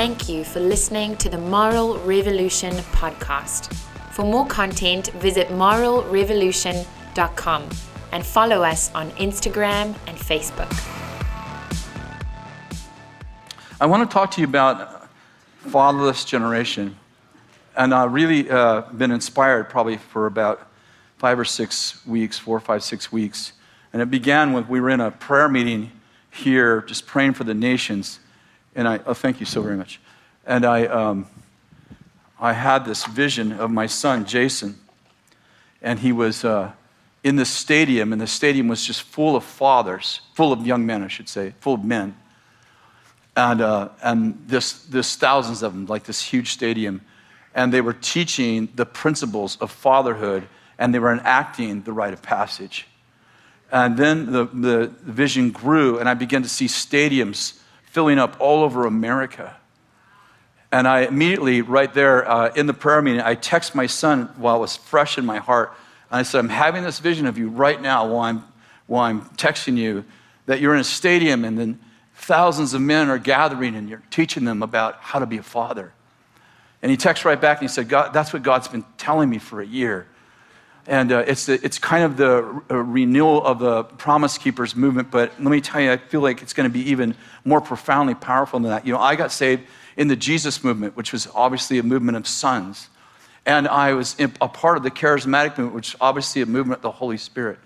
thank you for listening to the Moral Revolution podcast. For more content, visit moralrevolution.com and follow us on Instagram and Facebook. I want to talk to you about fatherless generation. And I've really uh, been inspired probably for about five or six weeks, four, five, six weeks. And it began with we were in a prayer meeting here, just praying for the nations. And I, oh, thank you so very much. And I, um, I had this vision of my son, Jason. And he was uh, in the stadium, and the stadium was just full of fathers, full of young men, I should say, full of men and, uh, and this, this thousands of them, like this huge stadium. And they were teaching the principles of fatherhood, and they were enacting the rite of passage. And then the, the vision grew, and I began to see stadiums filling up all over America. And I immediately, right there uh, in the prayer meeting, I text my son while it was fresh in my heart. And I said, I'm having this vision of you right now while I'm, while I'm texting you that you're in a stadium and then thousands of men are gathering and you're teaching them about how to be a father. And he texts right back and he said, God, That's what God's been telling me for a year. And uh, it's, it's kind of the uh, renewal of the Promise Keepers movement, but let me tell you, I feel like it's going to be even more profoundly powerful than that. You know, I got saved in the Jesus movement, which was obviously a movement of sons. And I was a part of the charismatic movement, which is obviously a movement of the Holy Spirit.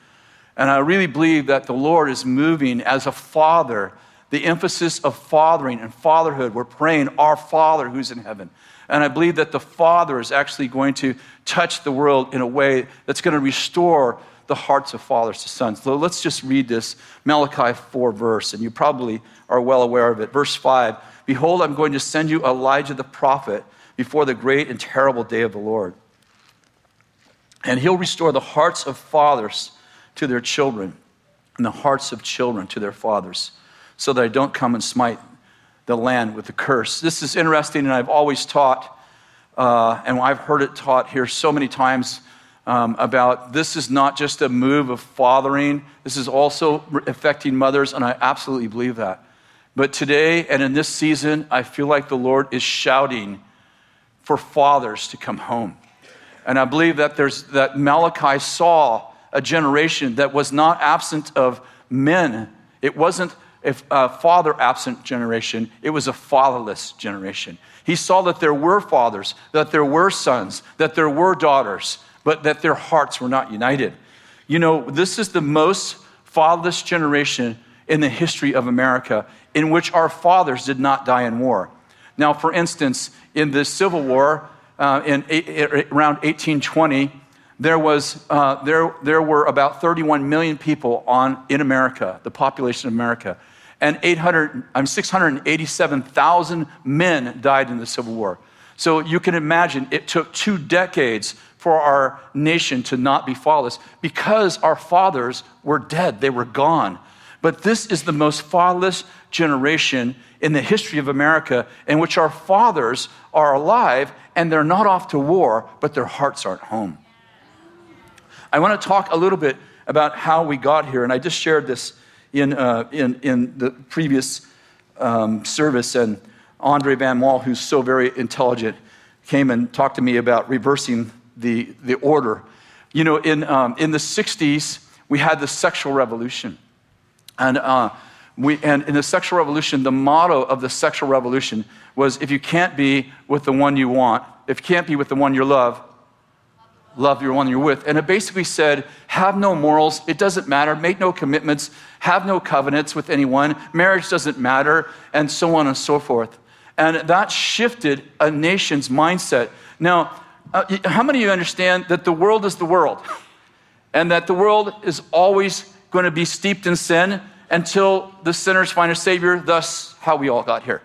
And I really believe that the Lord is moving as a father the emphasis of fathering and fatherhood. We're praying, Our Father who's in heaven. And I believe that the Father is actually going to touch the world in a way that's going to restore the hearts of fathers to sons. So let's just read this Malachi 4 verse, and you probably are well aware of it. Verse 5 Behold, I'm going to send you Elijah the prophet before the great and terrible day of the Lord. And he'll restore the hearts of fathers to their children, and the hearts of children to their fathers so that I don't come and smite the land with the curse. This is interesting, and I've always taught, uh, and I've heard it taught here so many times um, about this is not just a move of fathering, this is also affecting mothers, and I absolutely believe that. But today and in this season, I feel like the Lord is shouting for fathers to come home. And I believe that there's that Malachi saw a generation that was not absent of men. It wasn't a father absent generation, it was a fatherless generation. He saw that there were fathers, that there were sons, that there were daughters, but that their hearts were not united. You know, this is the most fatherless generation in the history of America in which our fathers did not die in war. Now, for instance, in the Civil War uh, in around 1820, there, was, uh, there, there were about 31 million people on, in America, the population of America and 800, I'm 687,000 men died in the Civil War. So you can imagine it took two decades for our nation to not be fatherless because our fathers were dead, they were gone. But this is the most fatherless generation in the history of America in which our fathers are alive and they're not off to war, but their hearts aren't home. I want to talk a little bit about how we got here, and I just shared this in, uh, in, in the previous um, service, and Andre Van Mol, who's so very intelligent, came and talked to me about reversing the, the order. You know, in, um, in the 60s, we had the sexual revolution. And, uh, we, and in the sexual revolution, the motto of the sexual revolution was if you can't be with the one you want, if you can't be with the one you love, love your one you're with. And it basically said, have no morals. It doesn't matter. Make no commitments. Have no covenants with anyone. Marriage doesn't matter, and so on and so forth. And that shifted a nation's mindset. Now, uh, how many of you understand that the world is the world? And that the world is always going to be steeped in sin until the sinners find a Savior, thus, how we all got here.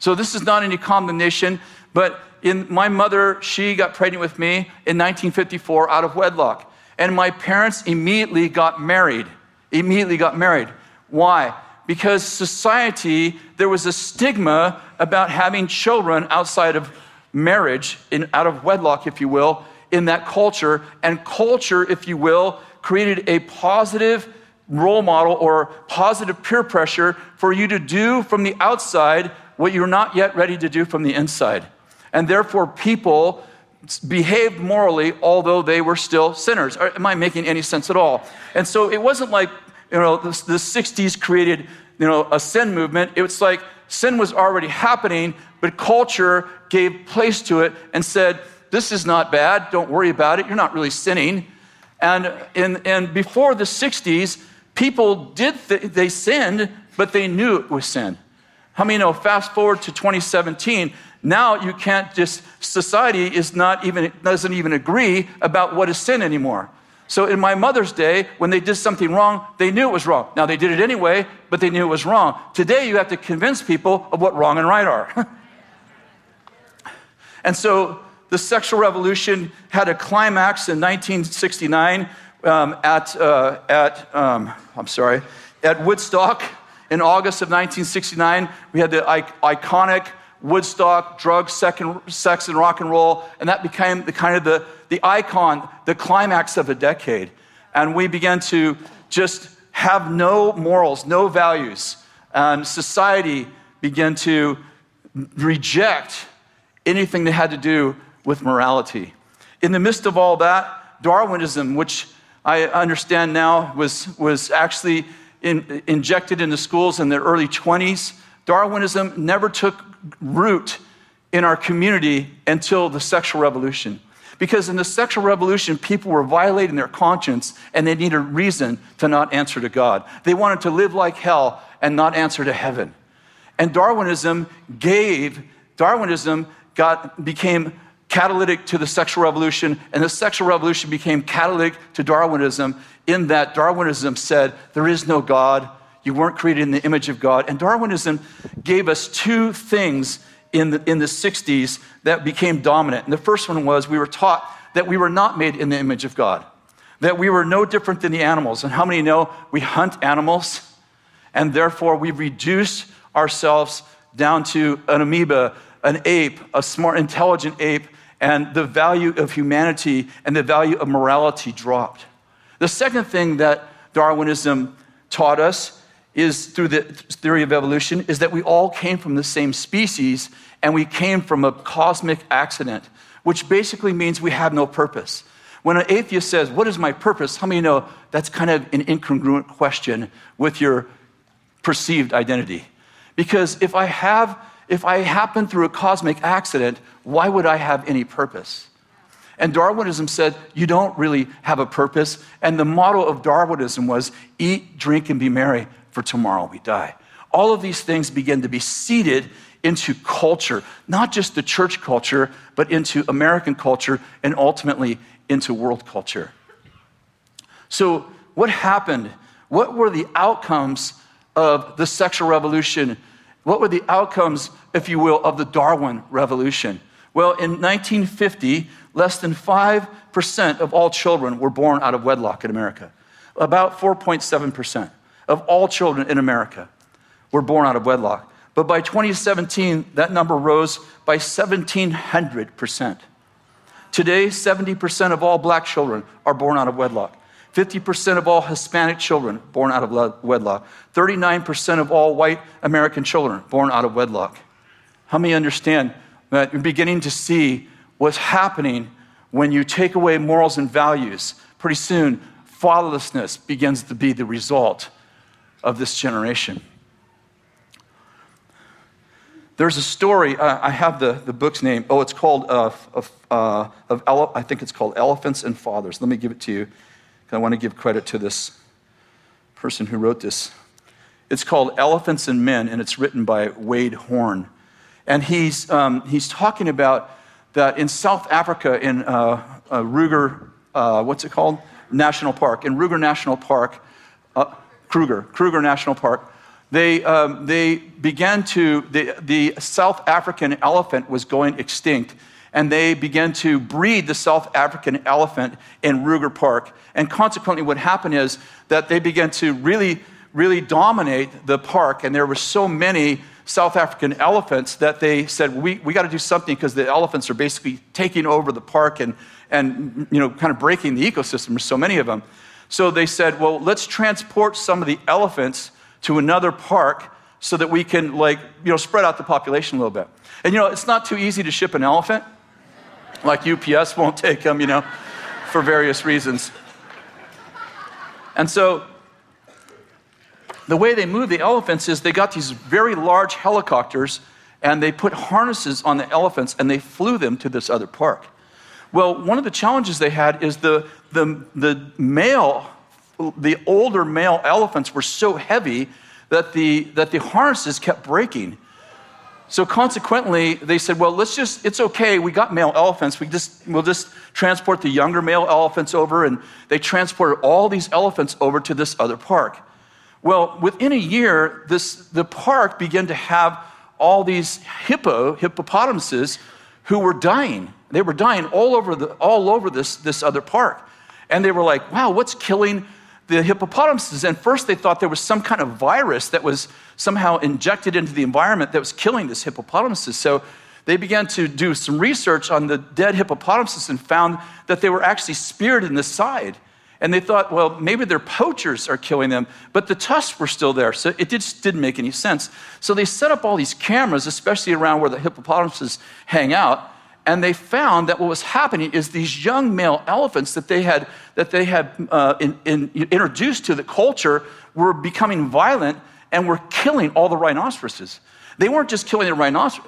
So, this is not any condemnation, but in my mother, she got pregnant with me in 1954 out of wedlock. And my parents immediately got married. Immediately got married. Why? Because society, there was a stigma about having children outside of marriage, in, out of wedlock, if you will, in that culture. And culture, if you will, created a positive role model or positive peer pressure for you to do from the outside what you're not yet ready to do from the inside. And therefore, people behaved morally, although they were still sinners. Am I making any sense at all? And so it wasn't like, you know, the, the 60s created, you know, a sin movement. It was like sin was already happening, but culture gave place to it and said, this is not bad, don't worry about it, you're not really sinning. And, in, and before the 60s, people did, th- they sinned, but they knew it was sin. How many know, fast forward to 2017, now you can't just, society is not even, doesn't even agree about what is sin anymore. So in my mother's day, when they did something wrong, they knew it was wrong. Now they did it anyway, but they knew it was wrong. Today you have to convince people of what wrong and right are. and so the sexual revolution had a climax in 1969 um, at, uh, at um, I'm sorry, at Woodstock in August of 1969. We had the iconic Woodstock, drugs, sex, and rock and roll, and that became the kind of the, the icon, the climax of a decade. And we began to just have no morals, no values. And society began to reject anything that had to do with morality. In the midst of all that, Darwinism, which I understand now was, was actually in, injected into schools in the early 20s, Darwinism never took root in our community until the sexual revolution. Because in the sexual revolution, people were violating their conscience and they needed a reason to not answer to God. They wanted to live like hell and not answer to heaven. And Darwinism gave, Darwinism got, became catalytic to the sexual revolution, and the sexual revolution became catalytic to Darwinism in that Darwinism said, There is no God, you weren't created in the image of God. And Darwinism gave us two things in the, in the 60s that became dominant. And the first one was we were taught that we were not made in the image of God, that we were no different than the animals. And how many know we hunt animals? And therefore, we reduce ourselves down to an amoeba, an ape, a smart, intelligent ape, and the value of humanity and the value of morality dropped. The second thing that Darwinism taught us is through the theory of evolution is that we all came from the same species and we came from a cosmic accident, which basically means we have no purpose. When an atheist says, What is my purpose? How many know that's kind of an incongruent question with your perceived identity? Because if I have, if I happen through a cosmic accident, why would I have any purpose? And Darwinism said, You don't really have a purpose. And the motto of Darwinism was eat, drink, and be merry for tomorrow we die. All of these things begin to be seeded into culture, not just the church culture, but into American culture and ultimately into world culture. So, what happened? What were the outcomes of the sexual revolution? What were the outcomes, if you will, of the Darwin Revolution? Well, in 1950, less than 5% of all children were born out of wedlock in America, about 4.7% of all children in America were born out of wedlock. But by 2017, that number rose by 1,700%. Today, 70% of all black children are born out of wedlock. 50% of all Hispanic children born out of wedlock. 39% of all white American children born out of wedlock. How many understand that you're beginning to see what's happening when you take away morals and values? Pretty soon, fatherlessness begins to be the result of this generation. There's a story, uh, I have the, the book's name. Oh, it's called, uh, of, uh, of ele- I think it's called Elephants and Fathers. Let me give it to you. I want to give credit to this person who wrote this. It's called Elephants and Men, and it's written by Wade Horn. And he's, um, he's talking about that in South Africa, in uh, uh, Ruger, uh, what's it called? National Park. In Ruger National Park, Kruger, Kruger National Park, they, um, they began to, the, the South African elephant was going extinct, and they began to breed the South African elephant in Ruger Park. And consequently, what happened is that they began to really, really dominate the park, and there were so many South African elephants that they said, we, we got to do something because the elephants are basically taking over the park and, and you know, kind of breaking the ecosystem. There's so many of them. So they said, well, let's transport some of the elephants to another park so that we can like, you know, spread out the population a little bit. And you know, it's not too easy to ship an elephant. Like UPS won't take them, you know, for various reasons. And so the way they move the elephants is they got these very large helicopters and they put harnesses on the elephants and they flew them to this other park. Well, one of the challenges they had is the, the, the male, the older male elephants were so heavy that the, that the harnesses kept breaking. So consequently, they said, well, let's just, it's okay. We got male elephants. We just, we'll just transport the younger male elephants over. And they transported all these elephants over to this other park. Well, within a year, this, the park began to have all these hippo, hippopotamuses who were dying. They were dying all over, the, all over this, this other park. And they were like, wow, what's killing the hippopotamuses? And first they thought there was some kind of virus that was somehow injected into the environment that was killing this hippopotamuses. So they began to do some research on the dead hippopotamuses and found that they were actually speared in the side. And they thought, well, maybe their poachers are killing them, but the tusks were still there. So it just didn't make any sense. So they set up all these cameras, especially around where the hippopotamuses hang out. And they found that what was happening is these young male elephants that they had, that they had uh, in, in, introduced to the culture were becoming violent and were killing all the rhinoceroses. They weren't just killing the rhinoceros,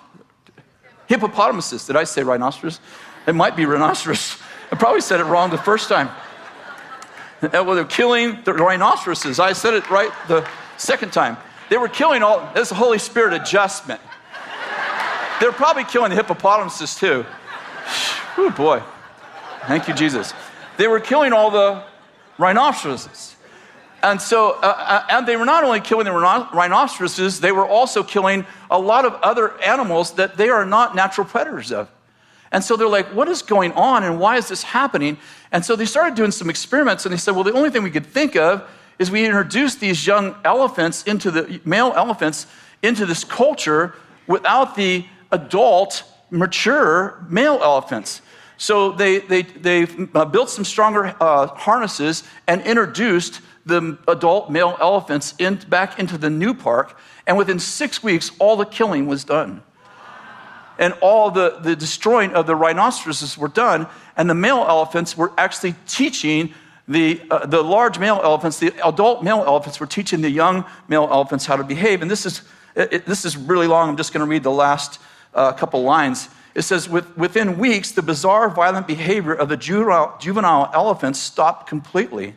hippopotamuses. Did I say rhinoceros? It might be rhinoceros. I probably said it wrong the first time. well, they're killing the rhinoceroses. I said it right the second time. They were killing all, that's a Holy Spirit adjustment. They're probably killing the hippopotamuses too. Oh boy. Thank you, Jesus. They were killing all the rhinoceroses. And so, uh, uh and they were not only killing the rhinoceroses, they were also killing a lot of other animals that they are not natural predators of. And so they're like, what is going on and why is this happening? And so they started doing some experiments and they said, well, the only thing we could think of is we introduced these young elephants into the male elephants into this culture without the adult, mature male elephants. So they, they, they uh, built some stronger uh, harnesses and introduced the adult male elephants in, back into the new park. And within six weeks, all the killing was done and all the, the destroying of the rhinoceroses were done, and the male elephants were actually teaching the, uh, the large male elephants, the adult male elephants were teaching the young male elephants how to behave. And this is, it, this is really long. I'm just going to read the last uh, couple lines. It says, within weeks, the bizarre, violent behavior of the juvenile, juvenile elephants stopped completely.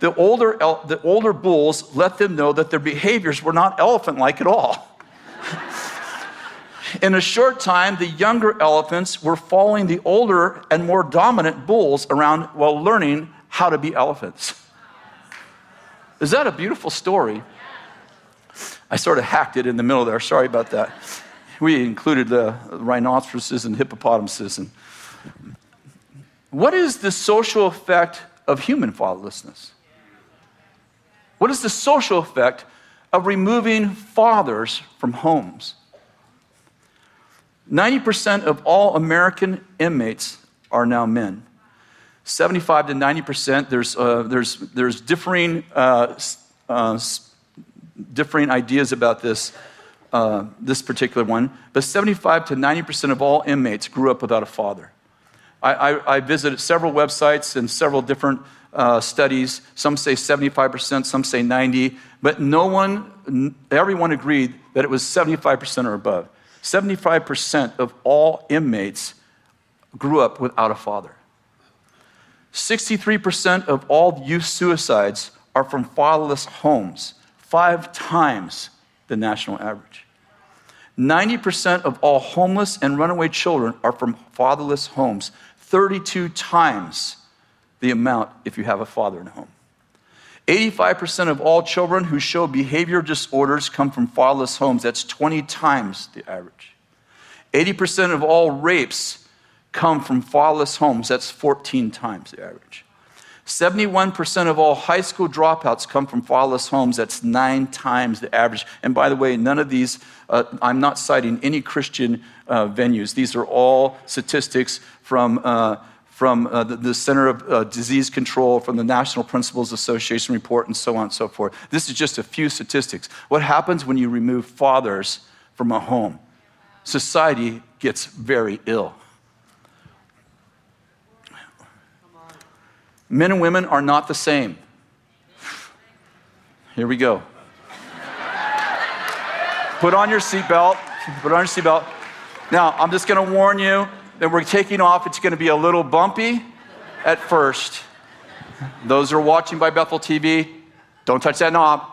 The older, the older bulls let them know that their behaviors were not elephant like at all. In a short time, the younger elephants were following the older and more dominant bulls around while learning how to be elephants. Is that a beautiful story? I sort of hacked it in the middle there. Sorry about that. We included the rhinoceroses and hippopotamuses. And what is the social effect of human fatherlessness? What is the social effect of removing fathers from homes? 90% of all American inmates are now men. 75 to 90%, there's, uh, there's, there's differing, uh, uh, differing ideas about this, uh, this particular one, but 75 to 90% of all inmates grew up without a father. I, I, I visited several websites and several different uh, studies. Some say 75%, some say 90, but no one, everyone agreed that it was 75% or above. 75% of all inmates grew up without a father. 63% of all youth suicides are from fatherless homes, five times the national average. 90% of all homeless and runaway children are from fatherless homes, 32 times the amount if you have a father in a home. 85% of all children who show behavior disorders come from fatherless homes. That's 20 times the average. 80% of all rapes come from fatherless homes. That's 14 times the average. 71% of all high school dropouts come from fatherless homes. That's nine times the average. And by the way, none of these, uh, I'm not citing any Christian uh, venues. These are all statistics from, uh, from uh, the, the, Center of uh, Disease Control, from the National Principals Association report, and so on and so forth. This is just a few statistics. What happens when you remove fathers from a home? Society gets very ill. Men and women are not the same. Here we go. Put on your seatbelt. Put on your seatbelt. Now, I'm just going to warn you that we're taking off. It's going to be a little bumpy at first. Those who are watching by Bethel TV, don't touch that knob.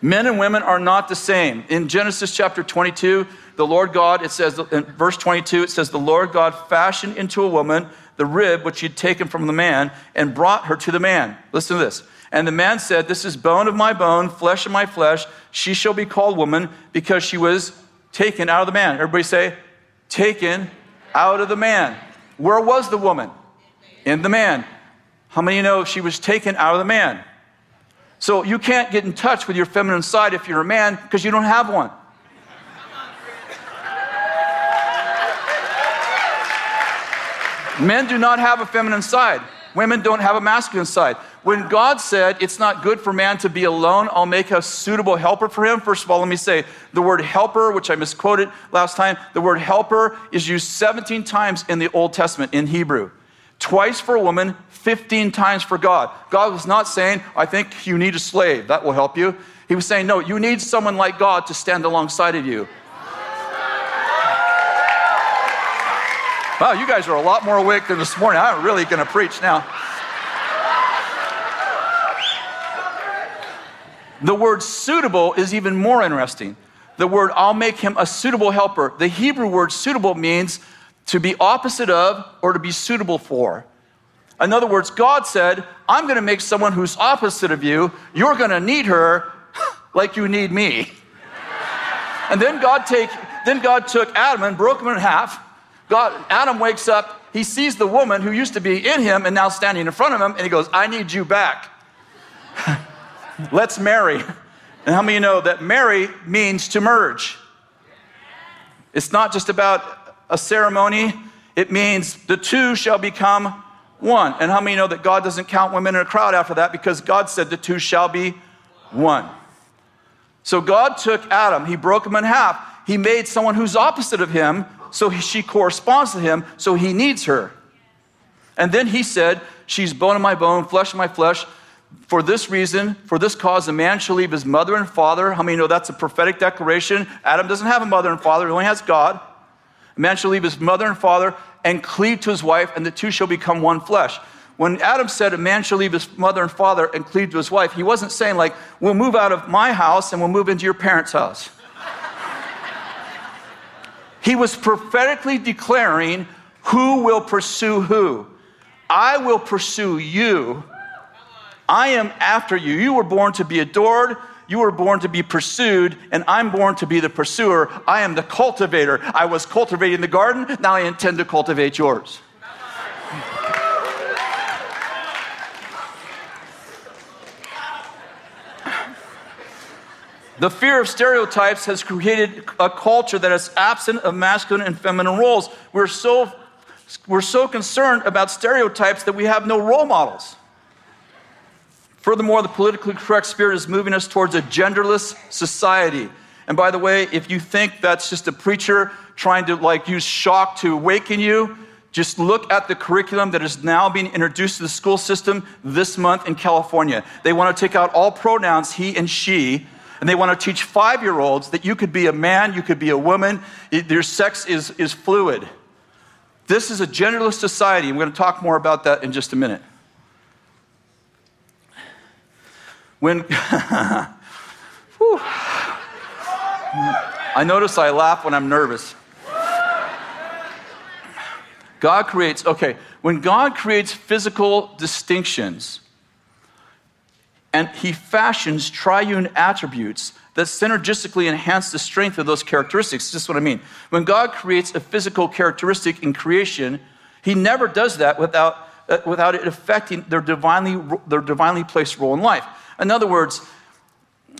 Men and women are not the same. In Genesis chapter 22, the Lord God, it says in verse 22, it says, The Lord God fashioned into a woman the rib which he'd taken from the man and brought her to the man. Listen to this. And the man said, This is bone of my bone, flesh of my flesh. She shall be called woman because she was taken out of the man. Everybody say, Taken out of the man. Where was the woman? In the man. How many you know she was taken out of the man? So you can't get in touch with your feminine side if you're a man because you don't have one. Men do not have a feminine side. Women don't have a masculine side. When God said it's not good for man to be alone, I'll make a suitable helper for him. First of all, let me say the word helper, which I misquoted last time, the word helper is used 17 times in the Old Testament in Hebrew. Twice for a woman, 15 times for God. God was not saying, I think you need a slave, that will help you. He was saying, No, you need someone like God to stand alongside of you. Wow, you guys are a lot more awake than this morning. I'm really going to preach now. The word suitable is even more interesting. The word, I'll make him a suitable helper. The Hebrew word suitable means to be opposite of or to be suitable for. In other words, God said, I'm going to make someone who's opposite of you. You're going to need her like you need me. And then God take, then God took Adam and broke him in half God, Adam wakes up, he sees the woman who used to be in him and now standing in front of him, and he goes, I need you back. Let's marry. And how many you know that marry means to merge? It's not just about a ceremony, it means the two shall become one. And how many know that God doesn't count women in a crowd after that because God said the two shall be one? So God took Adam, he broke him in half. He made someone who's opposite of him so she corresponds to him, so he needs her. And then he said, She's bone of my bone, flesh of my flesh. For this reason, for this cause, a man shall leave his mother and father. How many know that's a prophetic declaration? Adam doesn't have a mother and father, he only has God. A man shall leave his mother and father and cleave to his wife, and the two shall become one flesh. When Adam said a man shall leave his mother and father and cleave to his wife, he wasn't saying, like, we'll move out of my house and we'll move into your parents' house. He was prophetically declaring who will pursue who. I will pursue you. I am after you. You were born to be adored. You were born to be pursued, and I'm born to be the pursuer. I am the cultivator. I was cultivating the garden. Now I intend to cultivate yours. The fear of stereotypes has created a culture that is absent of masculine and feminine roles. We're so, we're so concerned about stereotypes that we have no role models. Furthermore, the politically correct spirit is moving us towards a genderless society. And by the way, if you think that's just a preacher trying to like use shock to awaken you, just look at the curriculum that is now being introduced to the school system this month in California. They want to take out all pronouns, he and she, and they want to teach five year olds that you could be a man, you could be a woman, your sex is, is fluid. This is a genderless society. I'm going to talk more about that in just a minute. When I notice I laugh when I'm nervous. God creates, okay, when God creates physical distinctions, and he fashions triune attributes that synergistically enhance the strength of those characteristics. This is what I mean. When God creates a physical characteristic in creation, he never does that without, uh, without it affecting their divinely, their divinely placed role in life. In other words,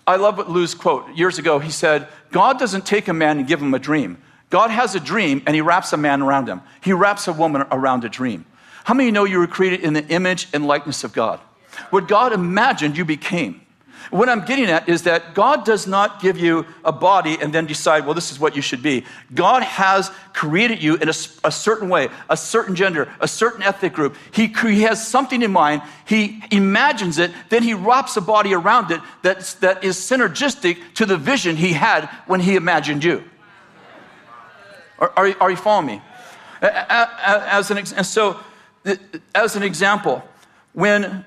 I love what Lou's quote years ago. He said, God doesn't take a man and give him a dream. God has a dream and he wraps a man around him. He wraps a woman around a dream. How many know you were created in the image and likeness of God? What God imagined you became. What I'm getting at is that God does not give you a body and then decide, well, this is what you should be. God has created you in a, a certain way, a certain gender, a certain ethnic group. He, he, has something in mind. He imagines it, then he wraps a body around it that's, that is synergistic to the vision he had when he imagined you. Are, are, are you following me? As an, so, as an example, when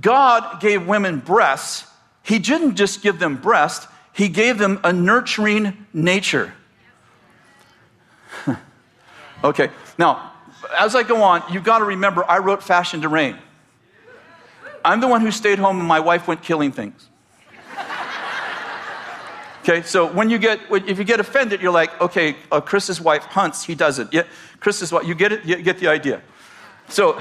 God gave women breasts, he didn't just give them breasts, he gave them a nurturing nature. okay, now, as I go on, you've got to remember I wrote Fashioned to Reign. I'm the one who stayed home and my wife went killing things. Okay, so when you get, if you get offended, you're like, okay, uh, Kris's wife hunts, he doesn't. Yeah, Kris's wife, you get it? You get the idea. So,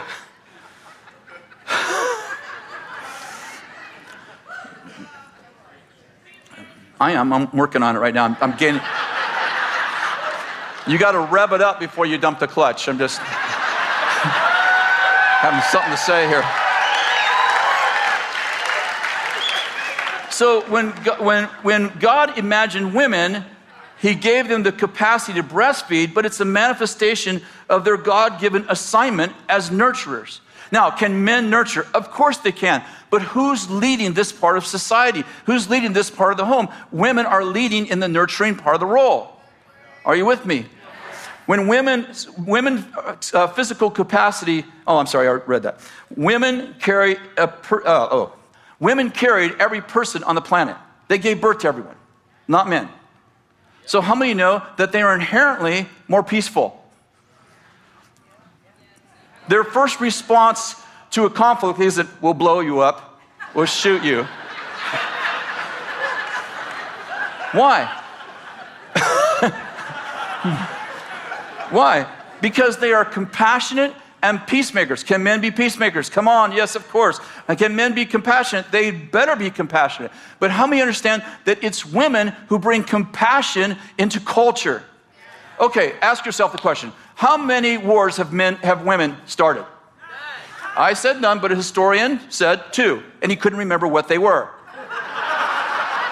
I am. I'm working on it right now. I'm, I'm getting. you got to rev it up before you dump the clutch. I'm just having something to say here. So when, when, when God imagined women, he gave them the capacity to breastfeed, but it's a manifestation of their God given assignment as nurturers. Now, can men nurture? Of course they can. But who's leading this part of society? Who's leading this part of the home? Women are leading in the nurturing part of the role. Are you with me? When women, women uh, physical capacity, oh, I'm sorry, I read that. Women carry a, per, uh, oh, women carried every person on the planet. They gave birth to everyone, not men. So, how many know that they are inherently more peaceful? Their first response to a conflict is that we'll blow you up, we'll shoot you. Why? Why? Because they are compassionate and peacemakers. Can men be peacemakers? Come on, yes, of course. And can men be compassionate? They better be compassionate. But how many understand that it's women who bring compassion into culture? Okay, ask yourself the question how many wars have men have women started? I said none, but a historian said two, and he couldn't remember what they were.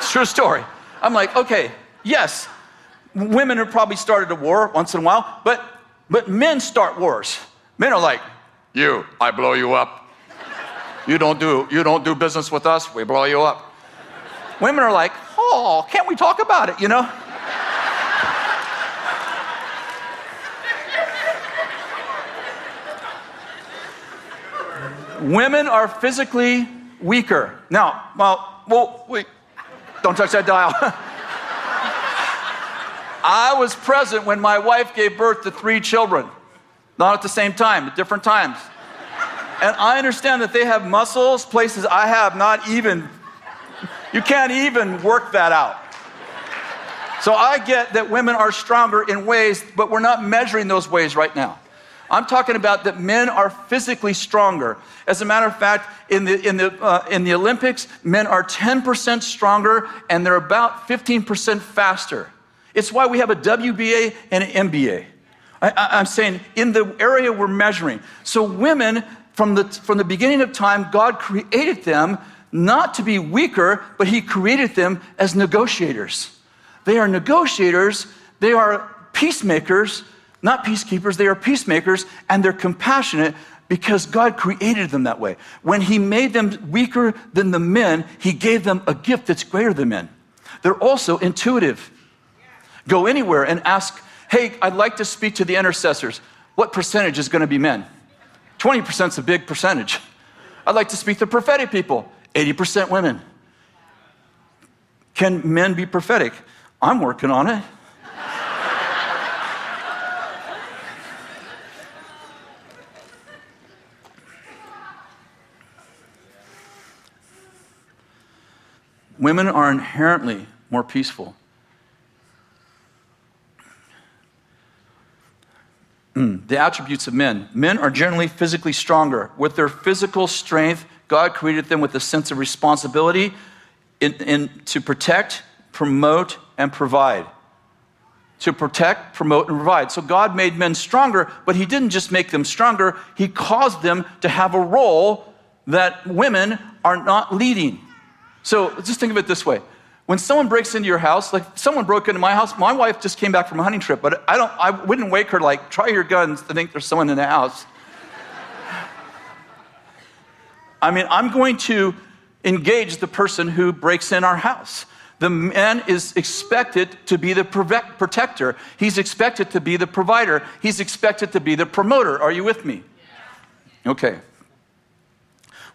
True story. I'm like, okay, yes, women have probably started a war once in a while, but but men start wars. Men are like, you, I blow you up. You don't do you don't do business with us, we blow you up. Women are like, oh, can't we talk about it, you know? Women are physically weaker. Now, well, well, wait, don't touch that dial. I was present when my wife gave birth to three children, not at the same time, at different times. And I understand that they have muscles, places I have not even, you can't even work that out. So I get that women are stronger in ways, but we're not measuring those ways right now. I'm talking about that men are physically stronger. As a matter of fact, in the, in the, uh, in the Olympics, men are 10% stronger and they're about 15% faster. It's why we have a WNBA and an NBA. I, am saying in the area we're measuring. So, women, from the, from the beginning of time, God created them not to be weaker, but He created them as negotiators. They are negotiators, they are peacemakers, not peacekeepers, they are peacemakers, and they're compassionate because God created them that way. When He made them weaker than the men, He gave them a gift that's greater than men. They're also intuitive. Go anywhere and ask, hey, I'd like to speak to the intercessors. What percentage is going to be men? 20% is a big percentage. I'd like to speak to prophetic people. 80% women. Can men be prophetic? I'm working on it. Women are inherently more peaceful. Mm, the attributes of men. Men are generally physically stronger. With their physical strength, God created them with a sense of responsibility in, in, to protect, promote, and provide. to protect, promote, and provide. So God made men stronger, but He didn't just make them stronger, He caused them to have a role that women are not leading. So just think of it this way. When someone breaks into your house, like someone broke into my house, my wife just came back from a hunting trip, but I don't I wouldn't wake her like, try your guns to think there's someone in the house. I mean, I'm going to engage the person who breaks in our house. The man is expected to be the protector. He's expected to be the provider. He's expected to be the promoter. Are you with me? Okay.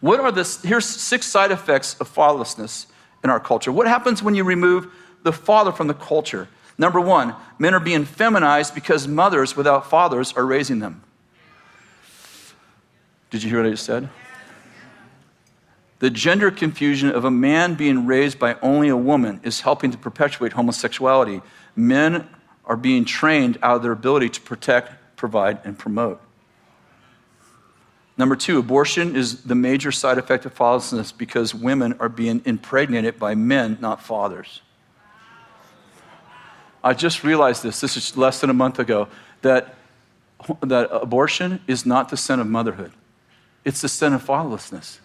What are the, here's six side effects of fatherlessness in our culture. What happens when you remove the father from the culture? Number one, men are being feminized because mothers without fathers are raising them. Did you hear what I just said? The gender confusion of a man being raised by only a woman is helping to perpetuate homosexuality. Men are being trained out of their ability to protect, provide, and promote. Number two, abortion is the major side effect of fatherlessness because women are being impregnated by men, not fathers. I just realized this, this is less than a month ago, that, that abortion is not the sin of motherhood, it's the sin of fatherlessness.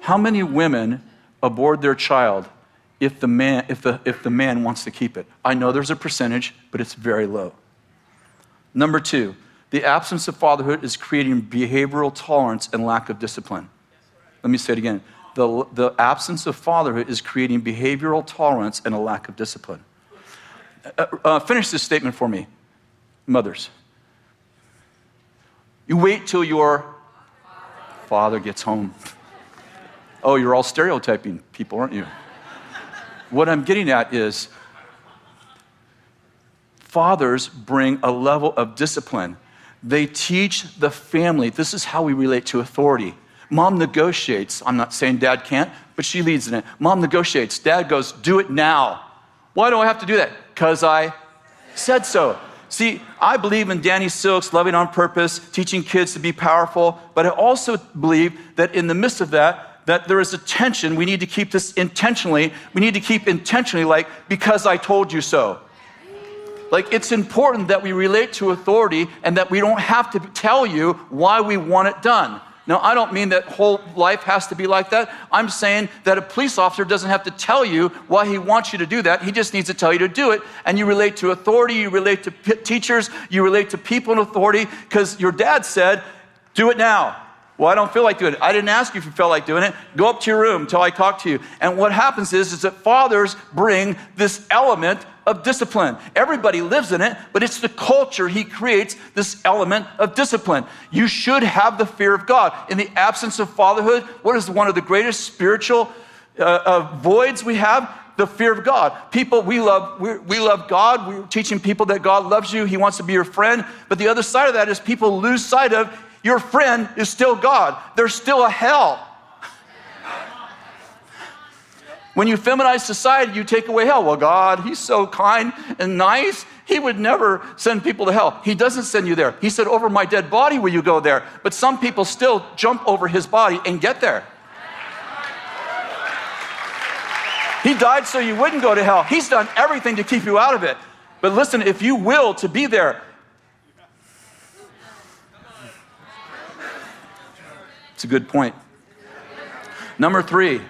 How many women abort their child if the man, if the, if the man wants to keep it? I know there's a percentage, but it's very low. Number two, the absence of fatherhood is creating behavioral tolerance and lack of discipline. Let me say it again. The, the absence of fatherhood is creating behavioral tolerance and a lack of discipline. Uh, uh, finish this statement for me, mothers. You wait till your father gets home. Oh, you're all stereotyping people, aren't you? what I'm getting at is fathers bring a level of discipline. They teach the family this is how we relate to authority. Mom negotiates. I'm not saying dad can't, but she leads in it. Mom negotiates. Dad goes, Do it now. Why do I have to do that? Because I said so. See, I believe in Danny Silk's loving on purpose, teaching kids to be powerful, but I also believe that in the midst of that, that there is a tension. We need to keep this intentionally. We need to keep intentionally, like, because I told you so. Like, it's important that we relate to authority and that we don't have to tell you why we want it done. Now, I don't mean that whole life has to be like that. I'm saying that a police officer doesn't have to tell you why he wants you to do that. He just needs to tell you to do it. And you relate to authority, you relate to teachers, you relate to people in authority, because your dad said, do it now. Well, I don't feel like doing it. I didn't ask you if you felt like doing it. Go up to your room until I talk to you. And what happens is, is that fathers bring this element of discipline. Everybody lives in it, but it's the culture he creates this element of discipline. You should have the fear of God. In the absence of fatherhood, what is one of the greatest spiritual uh, uh, voids we have? The fear of God. People, we love, we, we love God. We're teaching people that God loves you. He wants to be your friend. But the other side of that is people lose sight of your friend is still God. There's still a hell. When you feminize society, you take away hell. Well, God, He's so kind and nice. He would never send people to hell. He doesn't send you there. He said, Over my dead body will you go there. But some people still jump over His body and get there. He died so you wouldn't go to hell. He's done everything to keep you out of it. But listen, if you will to be there, It's a good point. Number three,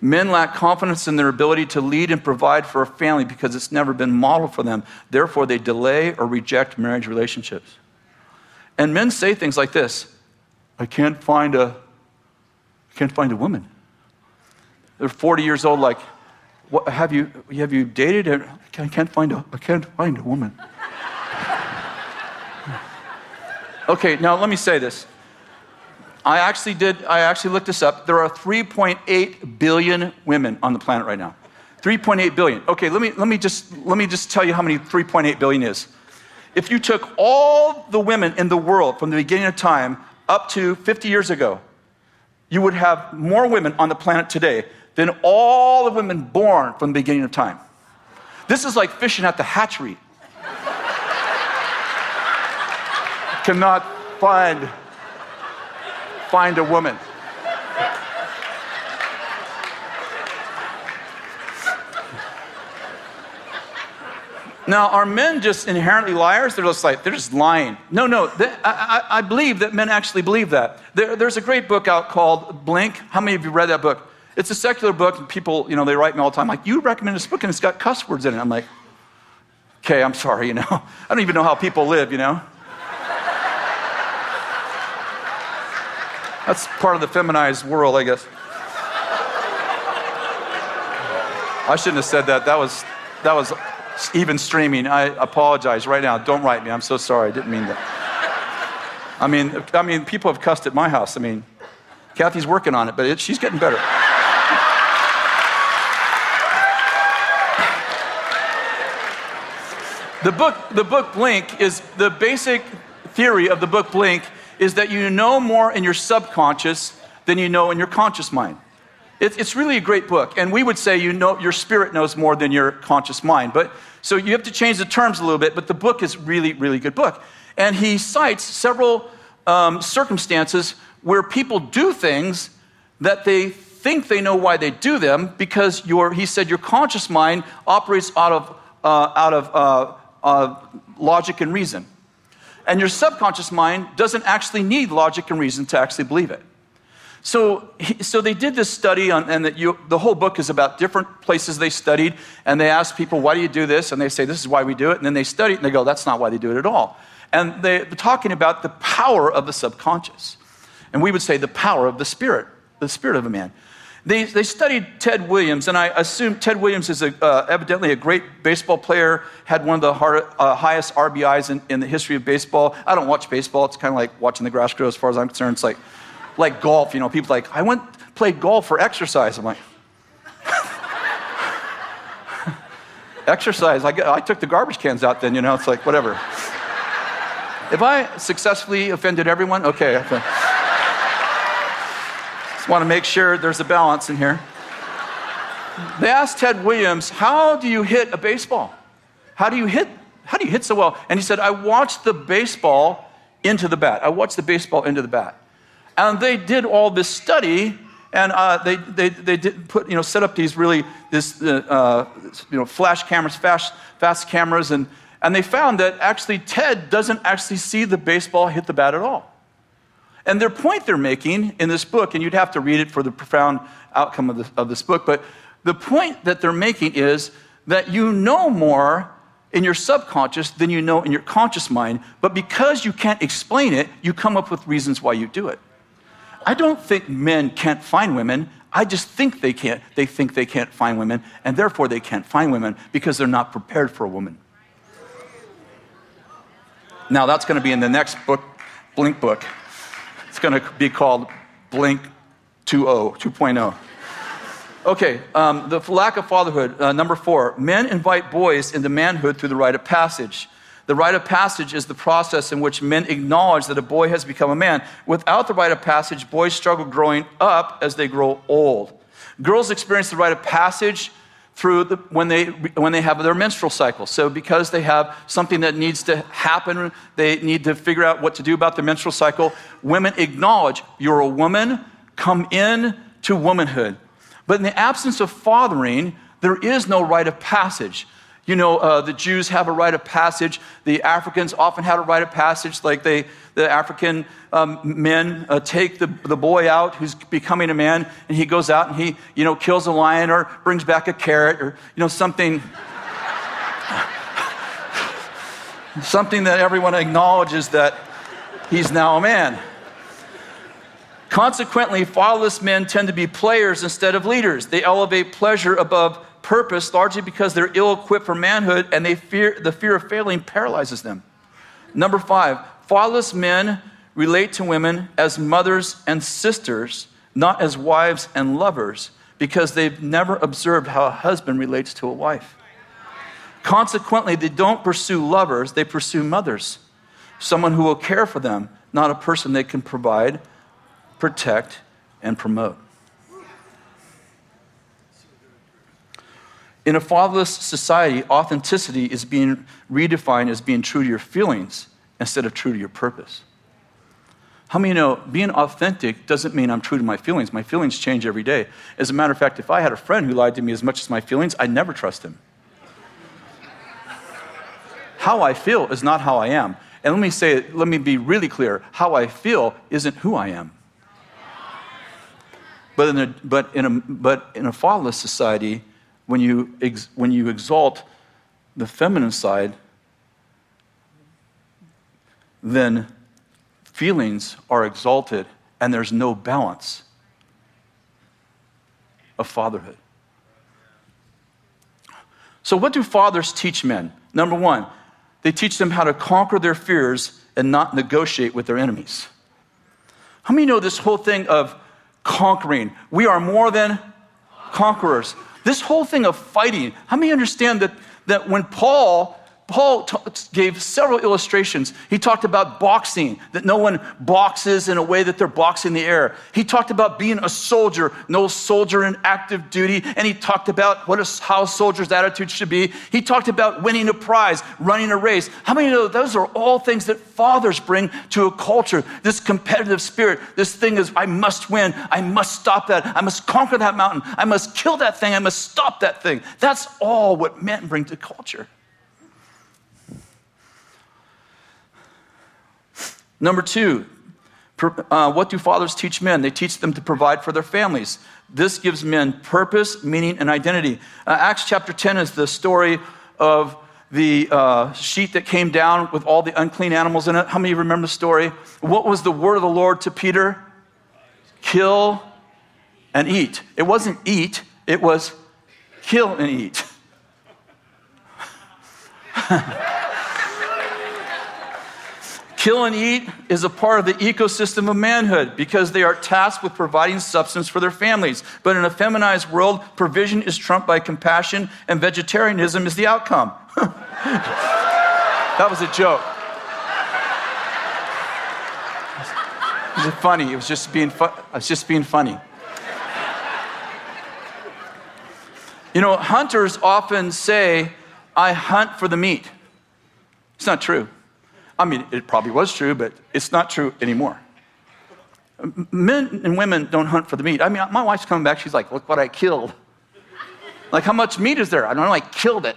men lack confidence in their ability to lead and provide for a family because it's never been modeled for them. Therefore, they delay or reject marriage relationships. And men say things like this I can't find a, I can't find a woman. They're 40 years old, like, what, have, you, have you dated? I can't find a, I can't find a woman. okay, now let me say this. I actually did, I actually looked this up. There are 3.8 billion women on the planet right now. 3.8 billion. Okay, let me, let, me just, let me just tell you how many 3.8 billion is. If you took all the women in the world from the beginning of time up to 50 years ago, you would have more women on the planet today than all the women born from the beginning of time. This is like fishing at the hatchery. Cannot find find a woman. Now, are men just inherently liars? They're just like, they're just lying. No, no, they, I, I, I, believe that men actually believe that. There, there's a great book out called Blink. How many of you read that book? It's a secular book, and people, you know, they write me all the time, like, you recommend this book, and it's got cuss words in it. I'm like, okay, I'm sorry, you know. I don't even know how people live, you know. That's part of the feminized world, I guess. I shouldn't have said that. That was, that was even streaming. I apologize right now. Don't write me. I'm so sorry. I didn't mean that. I mean, I mean, people have cussed at my house. I mean, Kathy's working on it, but it, she's getting better. the book, the book Blink is the basic theory of the book Blink is that you know more in your subconscious than you know in your conscious mind. It, it's really a great book, and we would say you know your spirit knows more than your conscious mind. But so you have to change the terms a little bit, but the book is really, really good book. And he cites several um, circumstances where people do things that they think they know why they do them because your, he said your conscious mind operates out of, uh, out of uh, uh, logic and reason. And your subconscious mind doesn't actually need logic and reason to actually believe it. So, so they did this study, on, and you, the whole book is about different places they studied, and they asked people, why do you do this? And they say, this is why we do it. And then they study it, and they go, that's not why they do it at all. And they're talking about the power of the subconscious. And we would say the power of the spirit, the spirit of a man. They, they studied Ted Williams, and I assume Ted Williams is a, uh, evidently a great baseball player, had one of the hard, uh, highest RBIs in, in the history of baseball. I don't watch baseball. It's kind of like watching the grass grow as far as I'm concerned. It's like, like golf, you know, people like, I went played golf for exercise. I'm like, exercise. I, I took the garbage cans out then, you know, it's like, whatever. if I successfully offended everyone? Okay. Just want to make sure there's a balance in here. They asked Ted Williams, How do you hit a baseball? How do you hit? How do you hit so well? And he said, I watched the baseball into the bat. I watched the baseball into the bat. And they did all this study, and uh, they, they, they did put, you know, set up these really, this, uh, uh, you know, flash cameras, fast, fast cameras, and, and they found that actually Ted doesn't actually see the baseball hit the bat at all. And their point they're making in this book, and you'd have to read it for the profound outcome of this, of this book, but the point that they're making is that you know more in your subconscious than you know in your conscious mind, but because you can't explain it, you come up with reasons why you do it. I don't think men can't find women. I just think they can't. They think they can't find women, and therefore they can't find women because they're not prepared for a woman. Now, that's going to be in the next book, Blink book. It's going to be called Blink 2.0, 2.0. Okay, um, the lack of fatherhood. Uh, number four, men invite boys into manhood through the rite of passage. The rite of passage is the process in which men acknowledge that a boy has become a man. Without the rite of passage, boys struggle growing up as they grow old. Girls experience the rite of passage through the, when, they, when they have their menstrual cycle. So, because they have something that needs to happen, they need to figure out what to do about their menstrual cycle. Women acknowledge you're a woman, come in to womanhood. But in the absence of fathering, there is no rite of passage. You know, uh, the Jews have a rite of passage. The Africans often had a rite of passage, like they, the African um, men uh, take the, the boy out who's becoming a man, and he goes out and he, you know, kills a lion or brings back a carrot or, you know, something. something that everyone acknowledges that he's now a man. Consequently, fatherless men tend to be players instead of leaders. They elevate pleasure above purpose largely because they're ill equipped for manhood and they fear, the fear of failing paralyzes them. Number five, fatherless men relate to women as mothers and sisters, not as wives and lovers, because they've never observed how a husband relates to a wife. Consequently, they don't pursue lovers, they pursue mothers, someone who will care for them, not a person they can provide, protect, and promote. In a fatherless society, authenticity is being redefined as being true to your feelings instead of true to your purpose. How many know being authentic doesn't mean I'm true to my feelings? My feelings change every day. As a matter of fact, if I had a friend who lied to me as much as my feelings, I'd never trust him. How I feel is not how I am. And let me say, let me be really clear how I feel isn't who I am. But in a, but in a, but in a fatherless society, when you, ex, when you exalt the feminine side, then feelings are exalted and there's no balance of fatherhood. So, what do fathers teach men? Number one, they teach them how to conquer their fears and not negotiate with their enemies. How many know this whole thing of conquering? We are more than conquerors. This whole thing of fighting, how many understand that, that when Paul Paul t- gave several illustrations. He talked about boxing, that no one boxes in a way that they're boxing the air. He talked about being a soldier, no soldier in active duty. And he talked about what a, how soldier's attitude should be. He talked about winning a prize, running a race. How many know those are all things that fathers bring to a culture? This competitive spirit, this thing is, I must win. I must stop that. I must conquer that mountain. I must kill that thing. I must stop that thing. That's all what men bring to culture. Number two, uh, what do fathers teach men? They teach them to provide for their families. This gives men purpose, meaning, and identity. Uh, Acts chapter 10 is the story of the uh, sheet that came down with all the unclean animals in it. How many remember the story? What was the word of the Lord to Peter? Kill and eat. It wasn't eat, it was kill and eat. Kill and eat is a part of the ecosystem of manhood because they are tasked with providing substance for their families. But in a feminized world, provision is trumped by compassion and vegetarianism is the outcome. that was a joke. It was funny. It was just being, fu- I was just being funny. You know, hunters often say, I hunt for the meat. It's not true. I mean, it probably was true, but it's not true anymore. Men and women don't hunt for the meat. I mean, my wife's coming back, she's like, look what I killed. Like, how much meat is there? I don't know, I killed it.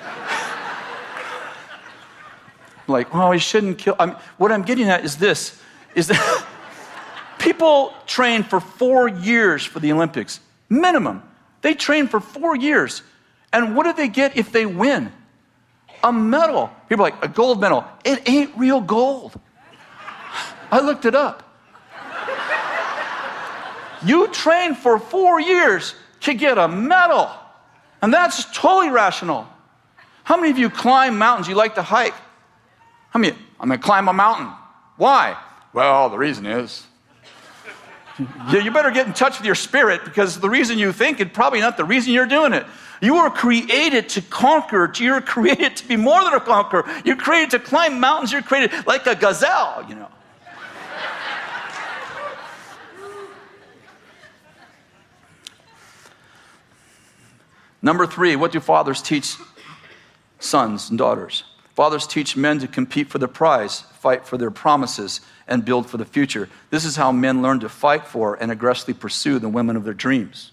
like, well, I shouldn't kill. I mean, what I'm getting at is this, is that people train for four years for the Olympics, minimum. They train for four years. And what do they get if they win? A medal. People are like, a gold medal. It ain't real gold. I looked it up. You train for four years to get a medal. And that's totally rational. How many of you climb mountains? You like to hike? How many? I'm going to climb a mountain. Why? Well, the reason is you better get in touch with your spirit because the reason you think it probably not the reason you're doing it. You were created to conquer. You're created to be more than a conqueror. You're created to climb mountains. You're created like a gazelle, you know. Number three, what do fathers teach sons and daughters? Fathers teach men to compete for the prize, fight for their promises, and build for the future. This is how men learn to fight for and aggressively pursue the women of their dreams.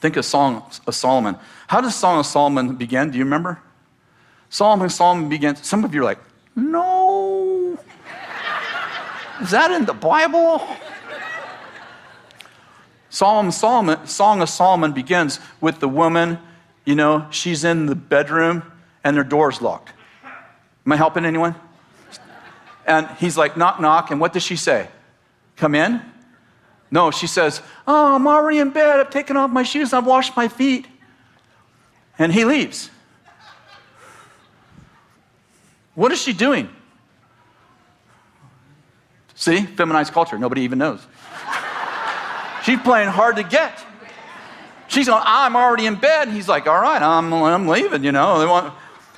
Think of Song of Solomon. How does Song of Solomon begin? Do you remember? Solomon, Solomon begins. Some of you are like, no. Is that in the Bible? Solomon, Solomon, Song of Solomon begins with the woman, you know, she's in the bedroom and their door's locked. Am I helping anyone? And he's like, knock, knock. And what does she say? Come in? No, she says, Oh, I'm already in bed. I've taken off my shoes. I've washed my feet. And he leaves. What is she doing? See, feminized culture. Nobody even knows. She's playing hard to get. She's going, I'm already in bed. And he's like, All right, I'm, I'm leaving, you know. They want,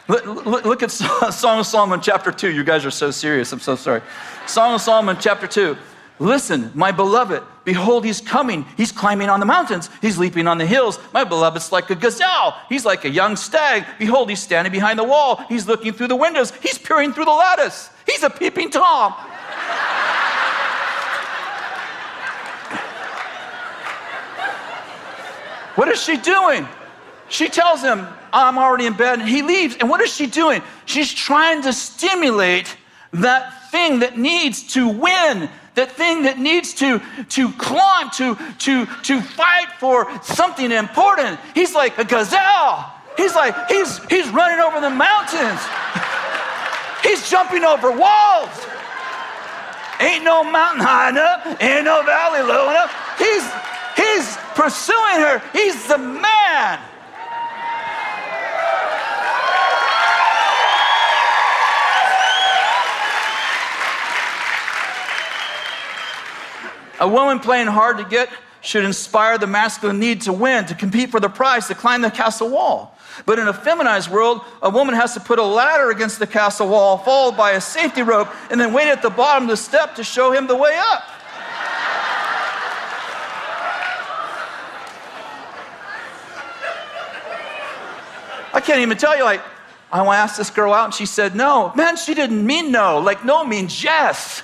look, look at Song of Solomon chapter 2. You guys are so serious. I'm so sorry. Song of Solomon chapter 2. Listen, my beloved, behold, he's coming. He's climbing on the mountains. He's leaping on the hills. My beloved's like a gazelle. He's like a young stag. Behold, he's standing behind the wall. He's looking through the windows. He's peering through the lattice. He's a peeping Tom. what is she doing? She tells him, I'm already in bed. And he leaves. And what is she doing? She's trying to stimulate that thing that needs to win, that thing that needs to, to climb, to, to, to fight for something important. He's like a gazelle. He's like, he's, he's running over the mountains. he's jumping over walls. Ain't no mountain high enough, ain't no valley low enough. He's, he's pursuing her. He's the man. A woman playing hard to get should inspire the masculine need to win, to compete for the prize, to climb the castle wall. But in a feminized world, a woman has to put a ladder against the castle wall, followed by a safety rope, and then wait at the bottom of the step to show him the way up. I can't even tell you, like, I asked this girl out and she said no. Man, she didn't mean no. Like, no means yes.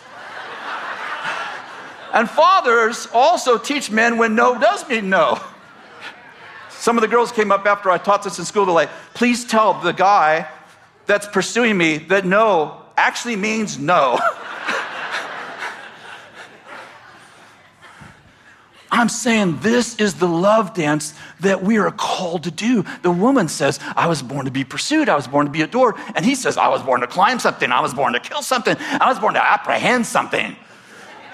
And fathers also teach men when no does mean no. Some of the girls came up after I taught this in school, they're like, please tell the guy that's pursuing me that no actually means no. I'm saying this is the love dance that we are called to do. The woman says, I was born to be pursued, I was born to be adored. And he says, I was born to climb something, I was born to kill something, I was born to apprehend something.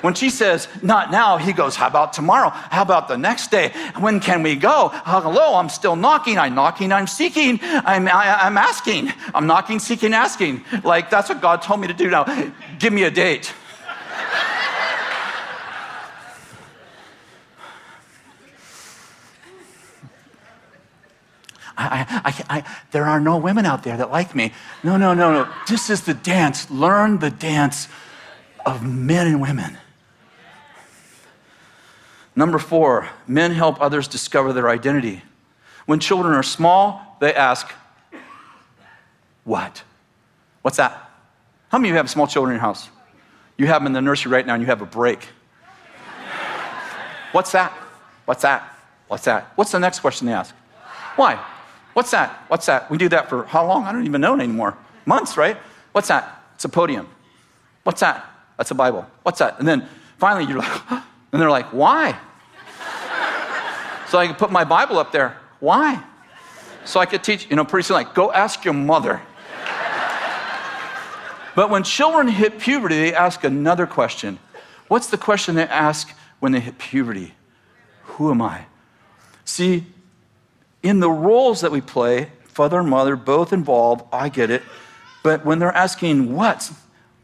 When she says, not now, he goes, how about tomorrow? How about the next day? When can we go? Hello, I'm still knocking. I'm knocking, I'm seeking, I'm, I, am i am asking. I'm knocking, seeking, asking. Like, that's what God told me to do now. Give me a date. I, I, I, there are no women out there that like me. No, no, no, no. This is the dance. Learn the dance of men and women. Number four, men help others discover their identity. When children are small, they ask, What? What's that? How many of you have small children in your house? You have them in the nursery right now and you have a break. What's that? What's that? What's that? What's the next question they ask? Why? What's that? What's that? We do that for how long? I don't even know anymore. Months, right? What's that? It's a podium. What's that? That's a Bible. What's that? And then finally you're like, And they're like, why? so I can put my Bible up there. Why? So I could teach, you know, pretty soon, like, go ask your mother. but when children hit puberty, they ask another question. What's the question they ask when they hit puberty? Who am I? See, in the roles that we play, father and mother both involved, I get it. But when they're asking what,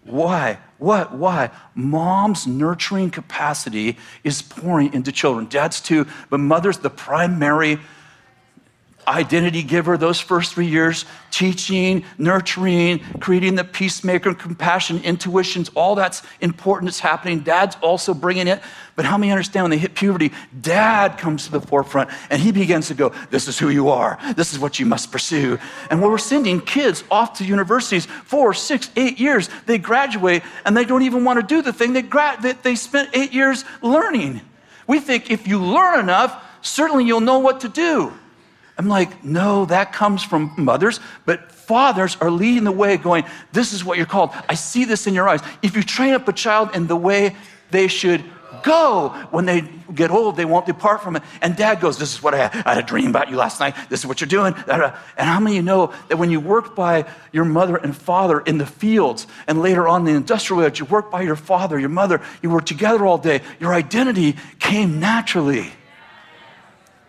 why, what? Why? Mom's nurturing capacity is pouring into children. Dads too, but mother's the primary identity giver those first three years teaching nurturing creating the peacemaker compassion intuitions all that's important it's happening. Dad's also bringing it. But how many understand when they hit puberty dad comes to the forefront and he begins to go this is who you are. This is what you must pursue. And when we're sending kids off to universities four six eight years they graduate and they don't even want to do the thing they, gra- that they spent eight years learning. We think if you learn enough certainly you'll know what to do I'm like, no, that comes from mothers, but fathers are leading the way, going, this is what you're called. I see this in your eyes. If you train up a child in the way they should go, when they get old, they won't depart from it. And dad goes, This is what I had. I had a dream about you last night. This is what you're doing. And how many of you know that when you work by your mother and father in the fields, and later on in the industrial age, you work by your father, your mother, you work together all day, your identity came naturally.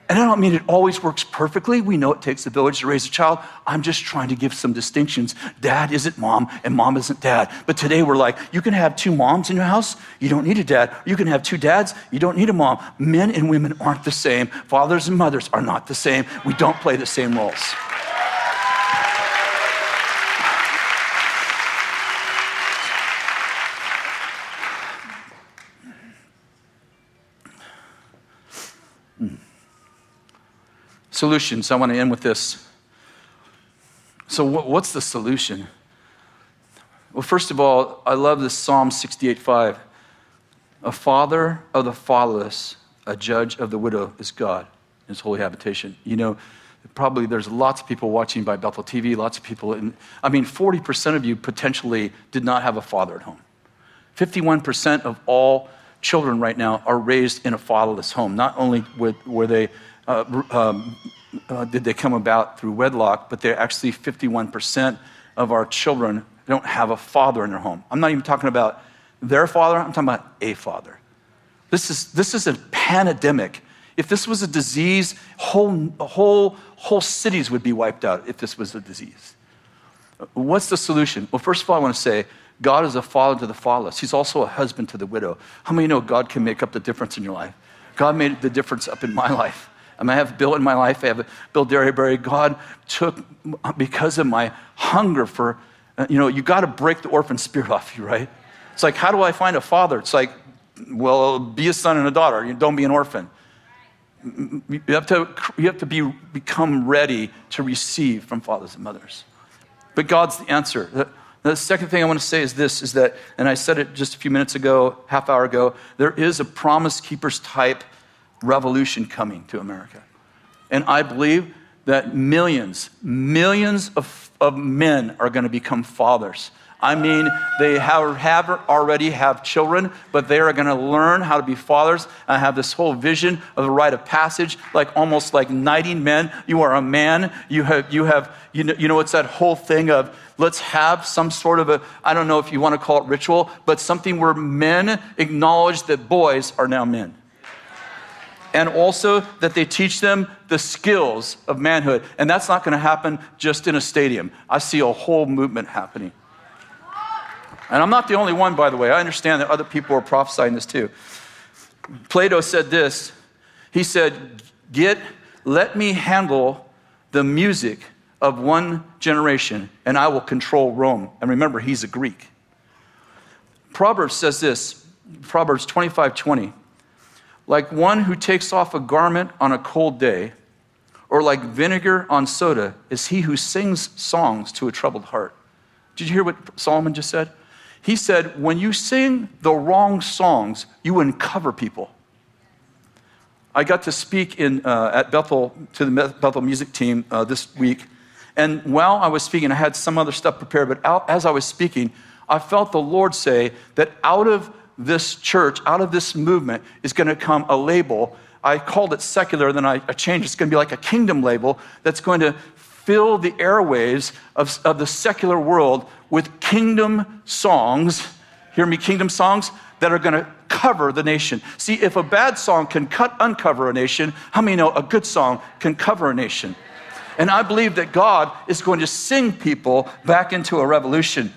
And I don't mean it always works perfectly. We know it takes a village to raise a child. I'm just trying to give some distinctions. Dad isn't mom, and mom isn't dad. But today we're like, you can have two moms in your house, you don't need a dad. You can have two dads, you don't need a mom. Men and women aren't the same. Fathers and mothers are not the same. We don't play the same roles. Solutions. I want to end with this. So, what's the solution? Well, first of all, I love this Psalm 68:5. A father of the fatherless, a judge of the widow is God, his holy habitation. You know, probably there's lots of people watching by Bethel TV, lots of people. In, I mean, 40% of you potentially did not have a father at home. 51% of all children right now are raised in a fatherless home. Not only were they, um, uh, did they come about through wedlock, but they're actually 51% of our children don't have a father in their home. I'm not even talking about their father, I'm talking about a father. This is, this is a pandemic. If this was a disease, whole, whole, whole cities would be wiped out if this was a disease. What's the solution? Well, first of all, I want to say God is a father to the fatherless. He's also a husband to the widow. How many know God can make up the difference in your life? God made the difference up in my life. I, mean, I have Bill in my life. I have Bill Derryberry. God took, because of my hunger for, uh, you know, you got to break the orphan spirit off you, right? It's like, how do I find a father? It's like, well, be a son and a daughter. Don't be an orphan. You have to, you have to be, become ready to receive from fathers and mothers. But God's the answer. The second thing I want to say is this is that, and I said it just a few minutes ago, half hour ago, there is a promise keepers type revolution coming to America. And I believe that millions, millions of, of men are going to become fathers. I mean, they have, have already have children, but they are going to learn how to be fathers. I have this whole vision of the rite of passage, like almost like knighting men. You are a man. You have, you have, you know, you know, it's that whole thing of let's have some sort of a, I don't know if you want to call it ritual, but something where men acknowledge that boys are now men and also that they teach them the skills of manhood. And that's not going to happen just in a stadium. I see a whole movement happening. And I'm not the only one, by the way. I understand that other people are prophesying this too. Plato said this He said, Get, let me handle the music of one generation, and I will control Rome. And remember, he's a Greek. Proverbs says this Proverbs 25 20. Like one who takes off a garment on a cold day, or like vinegar on soda, is he who sings songs to a troubled heart. Did you hear what Solomon just said? He said, when you sing the wrong songs, you uncover people. I got to speak in, uh, at Bethel to the Bethel music team uh, this week. And while I was speaking, I had some other stuff prepared, but out, as I was speaking, I felt the Lord say that out of this church, out of this movement, is going to come a label. I called it secular, then I, changed. It's going to be like a kingdom label that's going to fill the airwaves of, of the secular world with kingdom songs. Hear me, kingdom songs that are going to cover the nation. See, if a bad song can cut uncover a nation, how many know a good song can cover a nation? And I believe that God is going to sing people back into a revolution.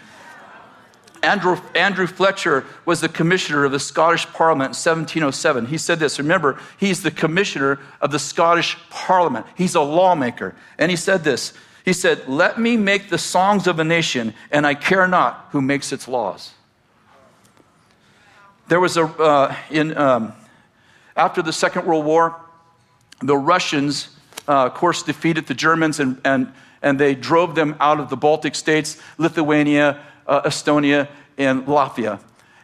Andrew, Andrew Fletcher was the commissioner of the Scottish Parliament in 1707. He said this remember, he's the commissioner of the Scottish Parliament, he's a lawmaker. And he said this He said, Let me make the songs of a nation, and I care not who makes its laws. There was a, uh, in, um, after the Second World War, the Russians, uh, of course, defeated the Germans and, and, and they drove them out of the Baltic states, Lithuania, uh, Estonia, and Latvia.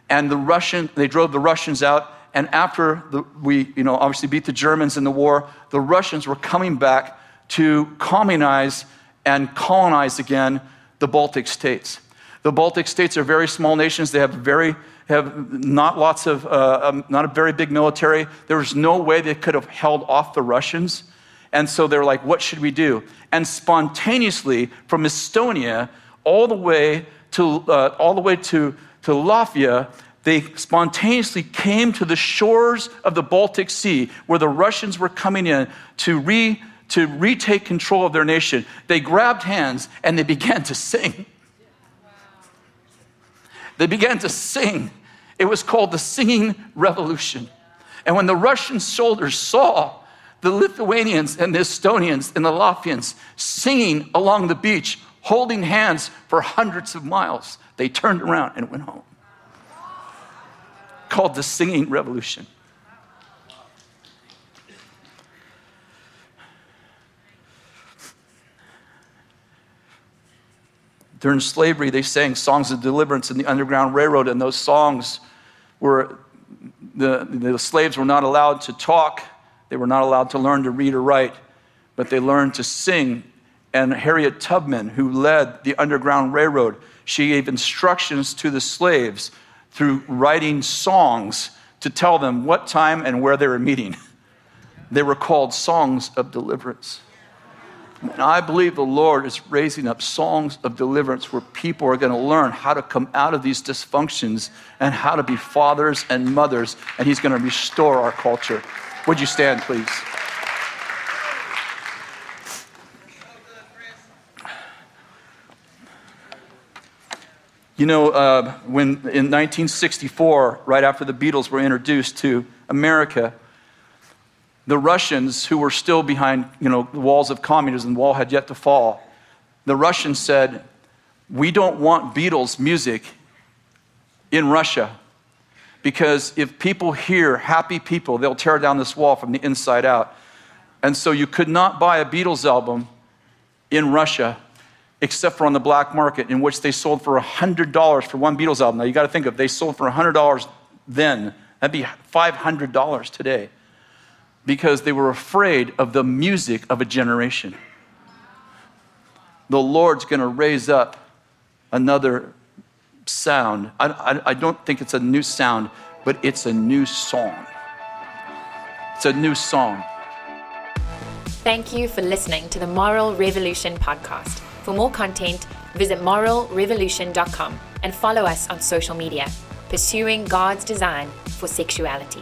And the Russian, they drove the Russians out. And after the, we, you know, obviously beat the Germans in the war, the Russians were coming back to communize and colonize again the Baltic states. The Baltic states are very small nations. They have very have not lots of, uh, um, not a very big military. There was no way they could have held off the Russians. And so they're like, what should we do? And spontaneously, from Estonia all the way to, uh, all the way to, to Latvia, they spontaneously came to the shores of the Baltic Sea where the Russians were coming in to, re, to retake control of their nation. They grabbed hands and they began to sing. They began to sing. It was called the Singing Revolution. And when the Russian soldiers saw the Lithuanians and the Estonians and the Latvians singing along the beach, holding hands for hundreds of miles. They turned around and went home. Called the Singing Revolution. During slavery, they sang songs of deliverance in the Underground Railroad, and those songs were the, the slaves were not allowed to talk, they were not allowed to learn to read or write but they learned to sing. And Harriet Tubman, who led the Underground Railroad, she gave instructions to the slaves through writing songs to tell them what time and where they were meeting. They were called songs of deliverance. And I believe the Lord is raising up songs of deliverance where people are going to learn how to come out of these dysfunctions and how to be fathers and mothers, and He's going to restore our culture. Would you stand, please? You know, uh, when in 1964, right after the Beatles were introduced to America, the Russians, who were still behind you know, the walls of communism, the wall had yet to fall, the Russians said, We don't want Beatles music in Russia because if people hear happy people, they'll tear down this wall from the inside out. And so you could not buy a Beatles album in Russia except for on the black market, in which they sold for $100 for one Beatles album. Now you got to think of they sold for $100 then. That'd be $500 today because they were afraid of the music of a generation. The Lord's going to raise up another sound. I, I, I, don't think it's a new sound, but it's a new song. It's a new song. Thank you for listening to the Moral Revolution podcast. For more content, visit moralrevolution.com and follow us on social media, pursuing God's design for sexuality.